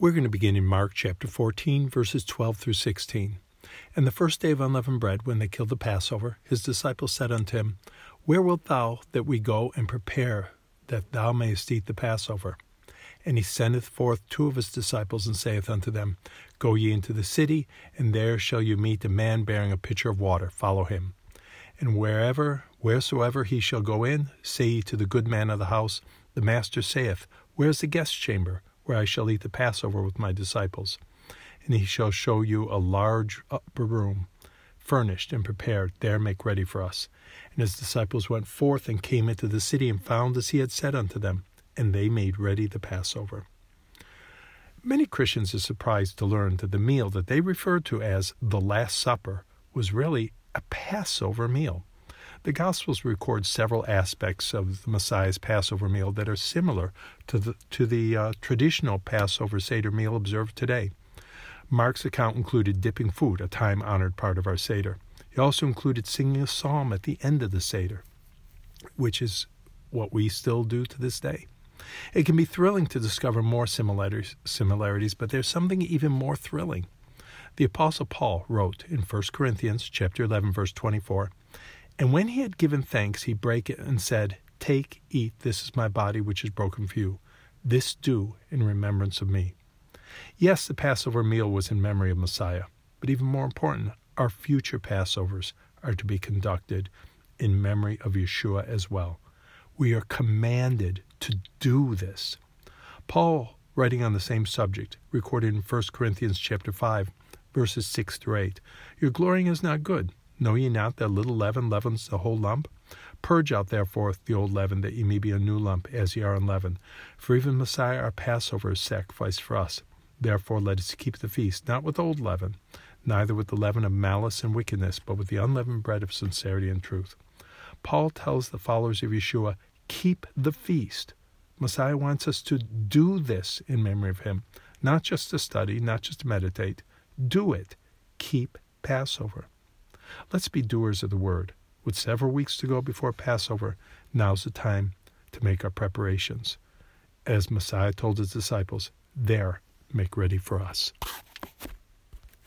We're going to begin in Mark chapter 14, verses 12 through 16. And the first day of unleavened bread, when they killed the Passover, his disciples said unto him, Where wilt thou that we go and prepare that thou mayest eat the Passover? And he sendeth forth two of his disciples, and saith unto them, Go ye into the city, and there shall you meet a man bearing a pitcher of water. Follow him. And wherever, wheresoever he shall go in, say ye to the good man of the house, The master saith, Where is the guest chamber? Where I shall eat the Passover with my disciples. And he shall show you a large upper room, furnished and prepared. There make ready for us. And his disciples went forth and came into the city and found as he had said unto them, and they made ready the Passover. Many Christians are surprised to learn that the meal that they refer to as the Last Supper was really a Passover meal. The Gospels record several aspects of the Messiah's Passover meal that are similar to the, to the uh, traditional Passover Seder meal observed today. Mark's account included dipping food, a time honored part of our Seder. He also included singing a psalm at the end of the Seder, which is what we still do to this day. It can be thrilling to discover more similarities, similarities, but there's something even more thrilling. The apostle Paul wrote in 1 Corinthians chapter 11 verse 24, and when he had given thanks, he brake it and said, Take, eat, this is my body which is broken for you. This do in remembrance of me. Yes, the Passover meal was in memory of Messiah, but even more important, our future Passovers are to be conducted in memory of Yeshua as well. We are commanded to do this. Paul, writing on the same subject, recorded in 1 Corinthians chapter 5, verses 6 through 8, Your glorying is not good. Know ye not that little leaven leavens the whole lump? Purge out therefore the old leaven, that ye may be a new lump, as ye are unleavened. For even Messiah our Passover is sacrificed for us. Therefore let us keep the feast, not with old leaven, neither with the leaven of malice and wickedness, but with the unleavened bread of sincerity and truth. Paul tells the followers of Yeshua, keep the feast. Messiah wants us to do this in memory of him, not just to study, not just to meditate. Do it. Keep Passover. Let's be doers of the word. With several weeks to go before Passover, now's the time to make our preparations. As Messiah told his disciples, there, make ready for us.